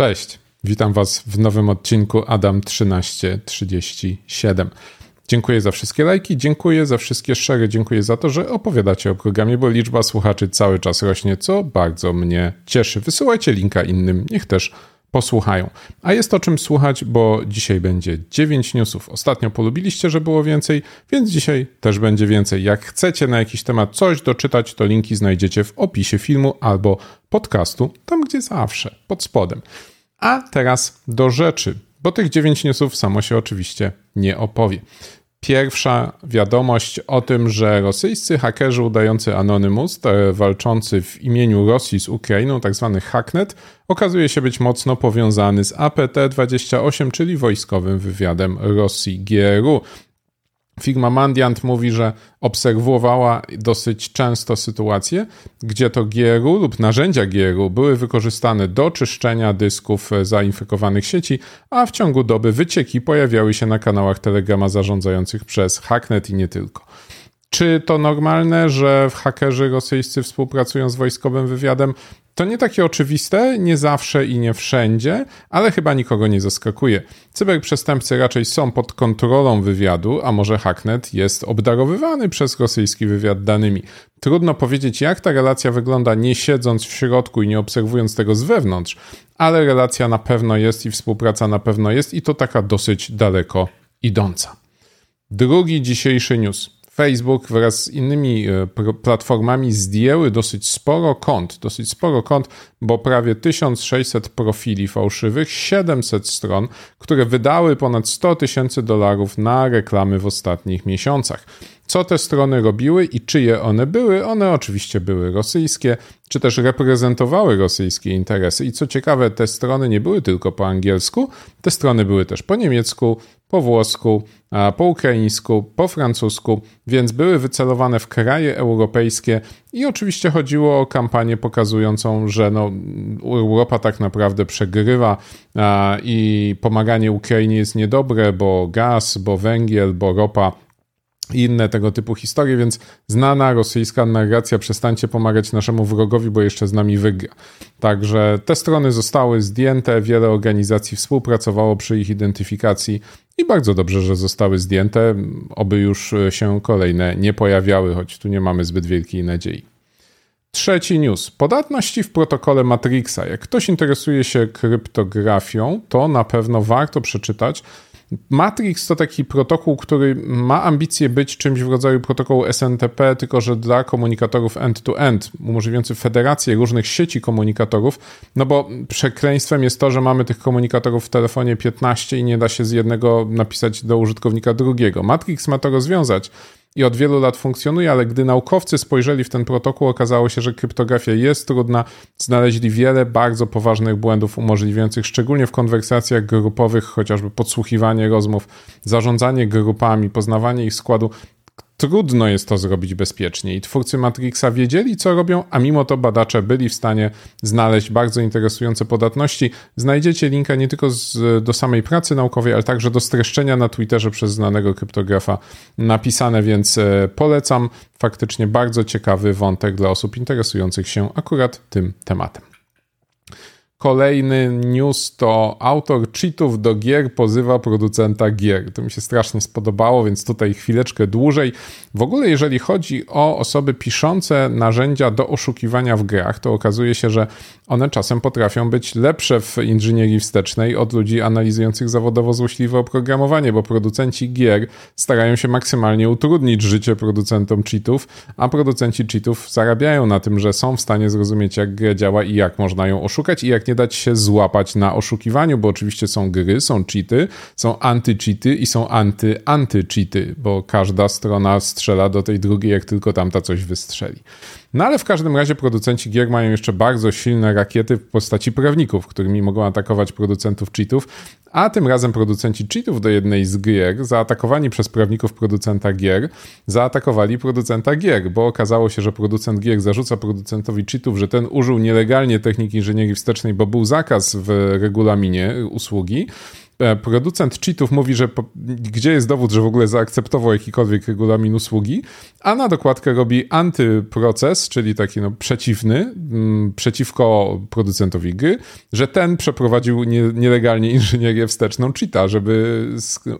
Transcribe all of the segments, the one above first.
Cześć, witam Was w nowym odcinku Adam 1337. Dziękuję za wszystkie lajki, dziękuję za wszystkie szery, dziękuję za to, że opowiadacie o programie, bo liczba słuchaczy cały czas rośnie, co bardzo mnie cieszy. Wysyłajcie linka innym, niech też posłuchają. A jest o czym słuchać, bo dzisiaj będzie 9 newsów. Ostatnio polubiliście, że było więcej, więc dzisiaj też będzie więcej. Jak chcecie na jakiś temat coś doczytać, to linki znajdziecie w opisie filmu albo podcastu, tam gdzie zawsze, pod spodem. A teraz do rzeczy, bo tych 9 newsów samo się oczywiście nie opowie. Pierwsza wiadomość o tym, że rosyjscy hakerzy udający Anonymous, walczący w imieniu Rosji z Ukrainą, tzw. Tak hacknet, okazuje się być mocno powiązany z APT-28, czyli wojskowym wywiadem Rosji GRU. Firma Mandiant mówi, że obserwowała dosyć często sytuacje, gdzie to GRU lub narzędzia GRU były wykorzystane do czyszczenia dysków zainfekowanych sieci, a w ciągu doby wycieki pojawiały się na kanałach Telegrama zarządzających przez Hacknet i nie tylko. Czy to normalne, że hakerzy rosyjscy współpracują z wojskowym wywiadem? To nie takie oczywiste, nie zawsze i nie wszędzie, ale chyba nikogo nie zaskakuje. Cyberprzestępcy raczej są pod kontrolą wywiadu, a może Hacknet jest obdarowywany przez rosyjski wywiad danymi. Trudno powiedzieć, jak ta relacja wygląda, nie siedząc w środku i nie obserwując tego z wewnątrz, ale relacja na pewno jest i współpraca na pewno jest, i to taka dosyć daleko idąca. Drugi dzisiejszy news. Facebook wraz z innymi e, platformami zdjęły dosyć sporo kont, dosyć sporo kont, bo prawie 1600 profili fałszywych, 700 stron, które wydały ponad 100 tysięcy dolarów na reklamy w ostatnich miesiącach. Co te strony robiły i czyje one były? One oczywiście były rosyjskie, czy też reprezentowały rosyjskie interesy. I co ciekawe, te strony nie były tylko po angielsku, te strony były też po niemiecku, po włosku, po ukraińsku, po francusku, więc były wycelowane w kraje europejskie i oczywiście chodziło o kampanię pokazującą, że no, Europa tak naprawdę przegrywa i pomaganie Ukrainie jest niedobre, bo gaz, bo węgiel, bo ropa i inne tego typu historie, więc znana rosyjska narracja przestańcie pomagać naszemu wrogowi, bo jeszcze z nami wygra. Także te strony zostały zdjęte, wiele organizacji współpracowało przy ich identyfikacji i bardzo dobrze, że zostały zdjęte, oby już się kolejne nie pojawiały, choć tu nie mamy zbyt wielkiej nadziei. Trzeci news. Podatności w protokole Matrixa. Jak ktoś interesuje się kryptografią, to na pewno warto przeczytać Matrix to taki protokół, który ma ambicje być czymś w rodzaju protokołu SNTP, tylko że dla komunikatorów end-to-end, umożliwiający federację różnych sieci komunikatorów, no bo przekleństwem jest to, że mamy tych komunikatorów w telefonie 15 i nie da się z jednego napisać do użytkownika drugiego. Matrix ma to rozwiązać i od wielu lat funkcjonuje, ale gdy naukowcy spojrzeli w ten protokół, okazało się, że kryptografia jest trudna. Znaleźli wiele bardzo poważnych błędów umożliwiających, szczególnie w konwersacjach grupowych, chociażby podsłuchiwanie rozmów, zarządzanie grupami, poznawanie ich składu trudno jest to zrobić bezpiecznie i twórcy Matrixa wiedzieli, co robią, a mimo to badacze byli w stanie znaleźć bardzo interesujące podatności. Znajdziecie linka nie tylko z, do samej pracy naukowej, ale także do streszczenia na Twitterze przez znanego kryptografa napisane, więc e, polecam. Faktycznie bardzo ciekawy wątek dla osób interesujących się akurat tym tematem. Kolejny news to autor cheatów do gier pozywa producenta gier. To mi się strasznie spodobało, więc tutaj chwileczkę dłużej. W ogóle, jeżeli chodzi o osoby piszące narzędzia do oszukiwania w grach, to okazuje się, że one czasem potrafią być lepsze w inżynierii wstecznej od ludzi analizujących zawodowo złośliwe oprogramowanie, bo producenci gier starają się maksymalnie utrudnić życie producentom cheatów, a producenci cheatów zarabiają na tym, że są w stanie zrozumieć, jak gra działa i jak można ją oszukać i jak nie dać się złapać na oszukiwaniu, bo oczywiście są gry, są cheaty, są anty-cheaty i są anty-anty-cheaty, bo każda strona strzela do tej drugiej, jak tylko tamta coś wystrzeli. No ale w każdym razie producenci gier mają jeszcze bardzo silne rakiety w postaci prawników, którymi mogą atakować producentów cheatów, a tym razem producenci cheatów do jednej z gier, zaatakowani przez prawników producenta gier, zaatakowali producenta gier, bo okazało się, że producent gier zarzuca producentowi cheatów, że ten użył nielegalnie techniki inżynierii wstecznej, bo był zakaz w regulaminie usługi, producent cheatów mówi, że po, gdzie jest dowód, że w ogóle zaakceptował jakikolwiek regulamin usługi, a na dokładkę robi antyproces, czyli taki no, przeciwny, m, mm, przeciwko producentowi gry, że ten przeprowadził nie, nielegalnie inżynierię wsteczną cheata, żeby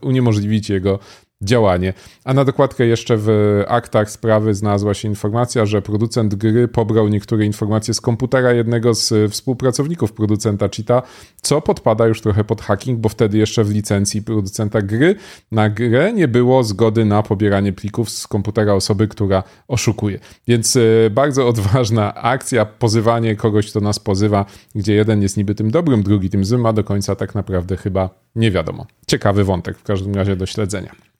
uniemożliwić jego działanie. A na dokładkę jeszcze w aktach sprawy znalazła się informacja, że producent gry pobrał niektóre informacje z komputera jednego z współpracowników producenta Cheata, co podpada już trochę pod hacking, bo wtedy jeszcze w licencji producenta gry na grę nie było zgody na pobieranie plików z komputera osoby, która oszukuje. Więc e, bardzo odważna akcja, pozywanie kogoś, kto nas pozywa, gdzie jeden jest niby tym dobrym, drugi tym złym, a do końca tak naprawdę chyba nie wiadomo. Ciekawy wątek w każdym razie do śledzenia.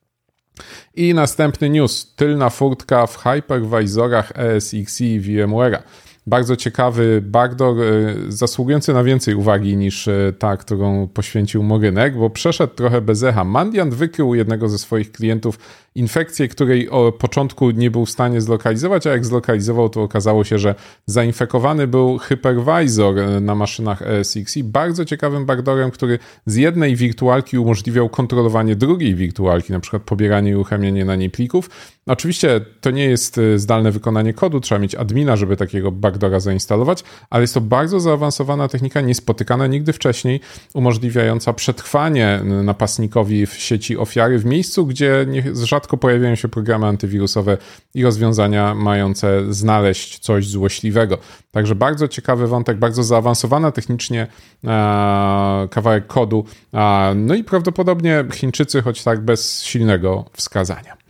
I następny news. Tylna furtka w hypervisorach ESXi i VMware'a. Bardzo ciekawy backdoor, e, zasługujący na więcej uwagi niż e, ta, którą poświęcił Morynek, bo przeszedł trochę bez echa. Mandiant wykrył jednego ze swoich klientów infekcję, której od początku nie był w stanie zlokalizować, a jak zlokalizował, to okazało się, że zainfekowany był hypervisor e, na maszynach ESXi, bardzo ciekawym backdoorem, który z jednej wirtualki umożliwiał kontrolowanie drugiej wirtualki, na przykład pobieranie i uruchamianie na niej plików. Oczywiście to nie jest zdalne wykonanie kodu, trzeba mieć admina, żeby takiego backdoora zainstalować, ale jest to bardzo zaawansowana technika, niespotykana nigdy wcześniej, umożliwiająca przetrwanie napastnikowi w sieci ofiary w miejscu, gdzie rzadko pojawiają się programy antywirusowe i rozwiązania mające znaleźć coś złośliwego. Także bardzo ciekawy wątek, bardzo zaawansowana technicznie e, kawałek kodu. E, no i prawdopodobnie Chińczycy, choć tak bez silnego wskazania.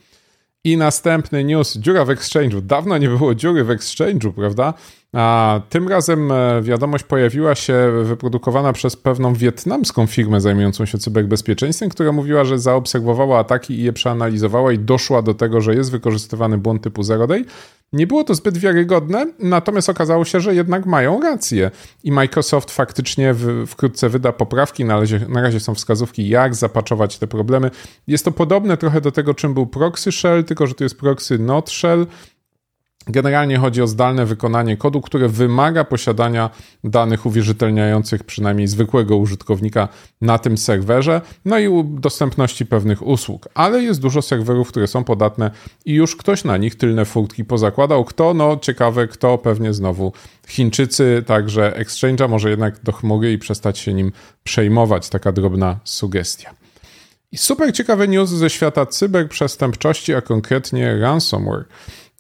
I następny news, dziura w Exchange'u. Dawno nie było dziury w Exchange'u, prawda? A tym razem e, wiadomość pojawiła się wyprodukowana przez pewną wietnamską firmę zajmującą się cyberbezpieczeństwem, która mówiła, że zaobserwowała ataki i je przeanalizowała i doszła do tego, że jest wykorzystywany błąd typu zero day. Nie było to zbyt wiarygodne, natomiast okazało się, że jednak mają rację. I Microsoft faktycznie w, wkrótce wyda poprawki. Na razie, na razie są wskazówki, jak zapaczować te problemy. Jest to podobne trochę do tego, czym był proxy shell, tylko że to jest proxy not shell. Generalnie chodzi o zdalne wykonanie kodu, które wymaga posiadania danych uwierzytelniających przynajmniej zwykłego użytkownika na tym serwerze, no i dostępności pewnych usług. Ale jest dużo serwerów, które są podatne i już ktoś na nich tylne furtki pozakładał. Kto? No ciekawe, kto? Pewnie znowu Chińczycy, także Exchange'a może jednak do chmury i przestać się nim przejmować. Taka drobna sugestia. I super ciekawy news ze świata cyberprzestępczości, a konkretnie ransomware.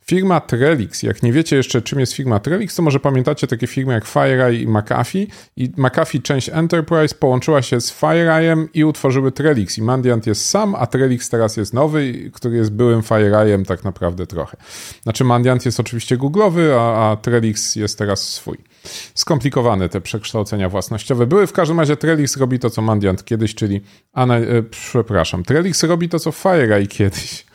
Firma Trellix, jak nie wiecie jeszcze czym jest firma Trellix, to może pamiętacie takie firmy jak FireEye i McAfee. I McAfee, część Enterprise, połączyła się z FireEye'em i utworzyły Trellix. I Mandiant jest sam, a Trellix teraz jest nowy, który jest byłym FireEye'em tak naprawdę trochę. Znaczy Mandiant jest oczywiście googlowy, a, a Trellix jest teraz swój. Skomplikowane te przekształcenia własnościowe były. W każdym razie Trellix robi to, co Mandiant kiedyś, czyli... E, przepraszam, Trellix robi to, co FireEye kiedyś.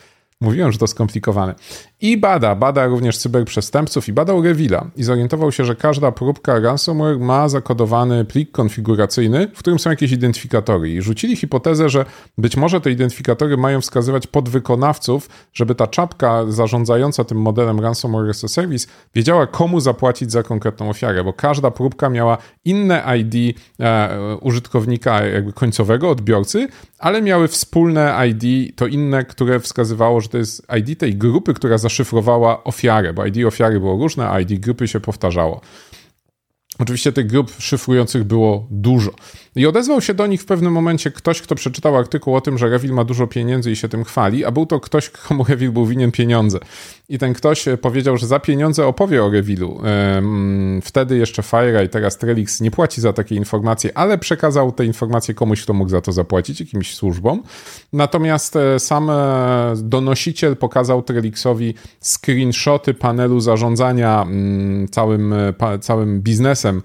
Mówiłem, że to skomplikowane. I bada, bada również cyberprzestępców i badał Revila i zorientował się, że każda próbka ransomware ma zakodowany plik konfiguracyjny, w którym są jakieś identyfikatory i rzucili hipotezę, że być może te identyfikatory mają wskazywać podwykonawców, żeby ta czapka zarządzająca tym modelem ransomware as a service wiedziała komu zapłacić za konkretną ofiarę, bo każda próbka miała inne ID e, użytkownika jakby końcowego, odbiorcy, ale miały wspólne ID, to inne, które wskazywało, że to jest ID tej grupy, która zaszyfrowała ofiarę, bo ID ofiary było różne, ID grupy się powtarzało. Oczywiście tych grup szyfrujących było dużo. I odezwał się do nich w pewnym momencie ktoś, kto przeczytał artykuł o tym, że Revil ma dużo pieniędzy i się tym chwali, a był to ktoś, komu Revil był winien pieniądze. I ten ktoś e, powiedział, że za pieniądze opowie o Revilu. Wtedy jeszcze Fire i teraz Trellix nie płaci za takie informacje, ale przekazał te informacje komuś, kto mógł za to zapłacić, jakimś służbom. Natomiast e, sam e, donosiciel pokazał Trellixowi screenshoty panelu zarządzania mm, całym, całym biznesem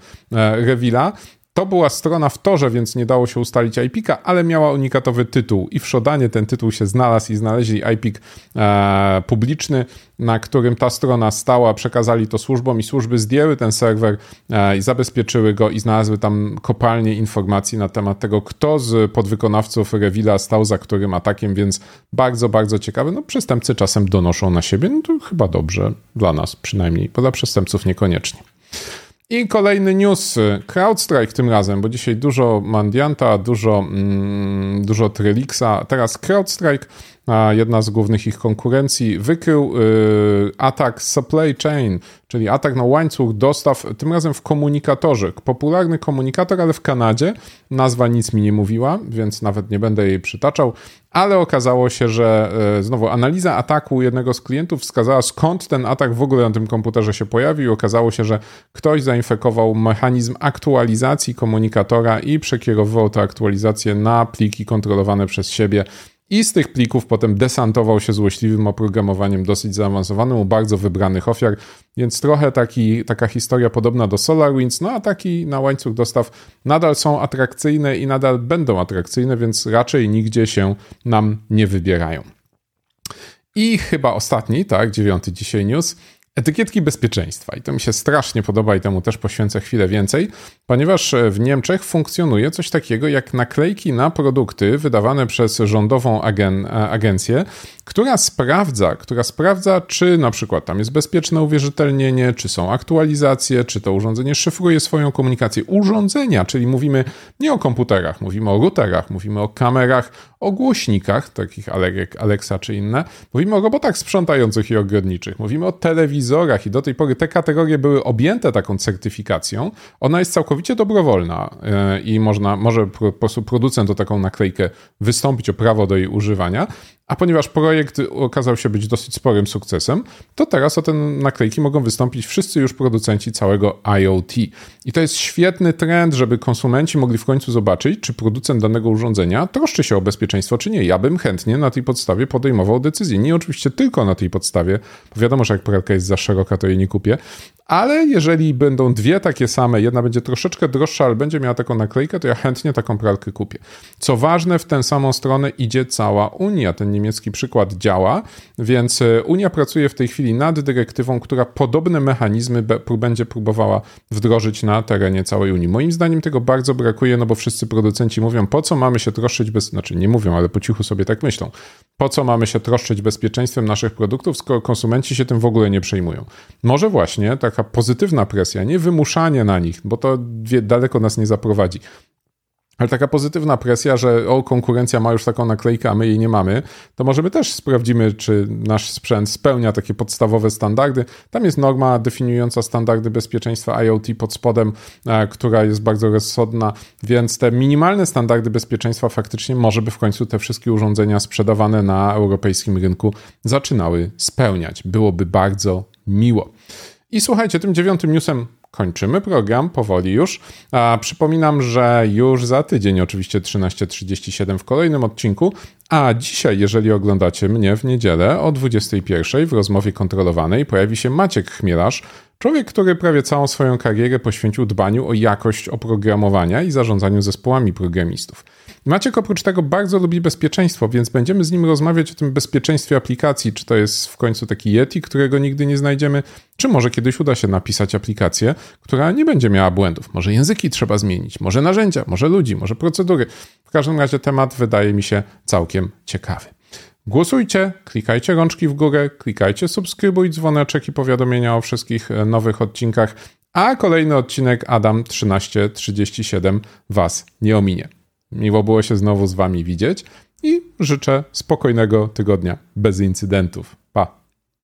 Revila to była strona w torze, więc nie dało się ustalić IPika, ale miała unikatowy tytuł i w Shodanie ten tytuł się znalazł i znaleźli IPik e, publiczny, na którym ta strona stała, przekazali to służbom i służby zdjęły ten serwer e, i zabezpieczyły go i znalazły tam kopalnie informacji na temat tego, kto z podwykonawców Revila stał za którym atakiem, więc bardzo, bardzo ciekawe. No przestępcy czasem donoszą na siebie, no to chyba dobrze dla nas przynajmniej, poza przestępców niekoniecznie. I kolejny news. CrowdStrike tym razem, bo dzisiaj dużo Mandianta, dużo, mm, dużo Trelixa. Teraz CrowdStrike, jedna z głównych ich konkurencji, wykrył y, atak supply chain, czyli atak na łańcuch dostaw, tym razem w komunikatorze. Popularny komunikator, ale w Kanadzie. Nazwa nic mi nie mówiła, więc nawet nie będę jej przytaczał, ale okazało się, że y, znowu analiza ataku jednego z klientów wskazała, skąd ten atak w ogóle na tym komputerze się pojawił. Okazało się, że ktoś zainfekował mechanizm aktualizacji komunikatora i przekierowywał tę aktualizację na pliki kontrolowane przez siebie i z tych plików potem desantował się złośliwym oprogramowaniem dosyć zaawansowanym u bardzo wybranych ofiar, więc trochę taki, taka historia podobna do SolarWinds, no a taki na łańcuch dostaw nadal są atrakcyjne i nadal będą atrakcyjne, więc raczej nigdzie się nam nie wybierają. I chyba ostatni, tak, dziewiąty dzisiaj news – Etykietki bezpieczeństwa. I to mi się strasznie podoba i temu też poświęcę chwilę więcej, ponieważ w Niemczech funkcjonuje coś takiego jak naklejki na produkty wydawane przez rządową agen agencję, która sprawdza, która sprawdza, czy na przykład tam jest bezpieczne uwierzytelnienie, czy są aktualizacje, czy to urządzenie szyfruje swoją komunikację. Urządzenia, czyli mówimy nie o komputerach, mówimy o routerach, mówimy o kamerach, o głośnikach, takich jak Alexa czy inne, mówimy o robotach sprzątających i ogrodniczych, mówimy o telewizorach i do tej pory te kategorie były objęte taką certyfikacją. Ona jest całkowicie dobrowolna e, i można, może po prostu producent o taką naklejkę wystąpić o prawo do jej używania, a ponieważ projekt okazał się być dosyć sporym sukcesem, to teraz o te naklejki mogą wystąpić wszyscy już producenci całego IoT. I to jest świetny trend, żeby konsumenci mogli w końcu zobaczyć, czy producent danego urządzenia troszczy się o bezpieczeństwo, czy nie. Ja bym chętnie na tej podstawie podejmował decyzję. Nie oczywiście tylko na tej podstawie, bo wiadomo, że jak pralka jest za szeroka, to jej nie kupię, ale jeżeli będą dwie takie same, jedna będzie troszeczkę droższa, ale będzie miała taką naklejkę, to ja chętnie taką pralkę kupię. Co ważne, w tę samą stronę idzie cała Unia. Ten niemiecki przykład działa, więc e, Unia pracuje w tej chwili nad dyrektywą, która podobne mechanizmy będzie próbowała wdrożyć na terenie całej Unii. Moim zdaniem tego bardzo brakuje, no bo wszyscy producenci mówią, po co mamy się troszczyć bez, znaczy nie mówią, ale po cichu sobie tak myślą. Po co mamy się troszczyć bezpieczeństwem naszych produktów, skoro konsumenci się tym w ogóle nie przejmują? Może właśnie taka taka pozytywna presja, nie wymuszanie na nich, bo to daleko nas nie zaprowadzi. Ale taka pozytywna presja, że o, konkurencja ma już taką naklejkę, a my jej nie mamy, to może my też sprawdzimy, czy nasz sprzęt spełnia takie podstawowe standardy. Tam jest norma definiująca standardy bezpieczeństwa IoT pod spodem, e, która jest bardzo rozsądna, więc te minimalne standardy bezpieczeństwa faktycznie może by w końcu te wszystkie urządzenia sprzedawane na europejskim rynku zaczynały spełniać. Byłoby bardzo miło. I słuchajcie, tym dziewiątym newsem kończymy program powoli już. A przypominam, że już za tydzień, oczywiście 13.37 w kolejnym odcinku, a dzisiaj, jeżeli oglądacie mnie w niedzielę o 21.00 w rozmowie kontrolowanej, pojawi się Maciek Chmielarz, człowiek, który prawie całą swoją karierę poświęcił dbaniu o jakość oprogramowania i zarządzaniu zespołami programistów. Maciek oprócz tego bardzo lubi bezpieczeństwo, więc będziemy z nim rozmawiać o tym bezpieczeństwie aplikacji. Czy to jest w końcu taki Yeti, którego nigdy nie znajdziemy, czy może kiedyś uda się napisać aplikację, która nie będzie miała błędów. Może języki trzeba zmienić, może narzędzia, może ludzi, może procedury. W każdym razie temat wydaje mi się całkiem ciekawy. Głosujcie, klikajcie rączki w górę, klikajcie subskrybuj, dzwoneczek i powiadomienia o wszystkich e, nowych odcinkach, a kolejny odcinek Adam 1337 Was nie ominie. Miło było się znowu z Wami widzieć i życzę spokojnego tygodnia bez incydentów.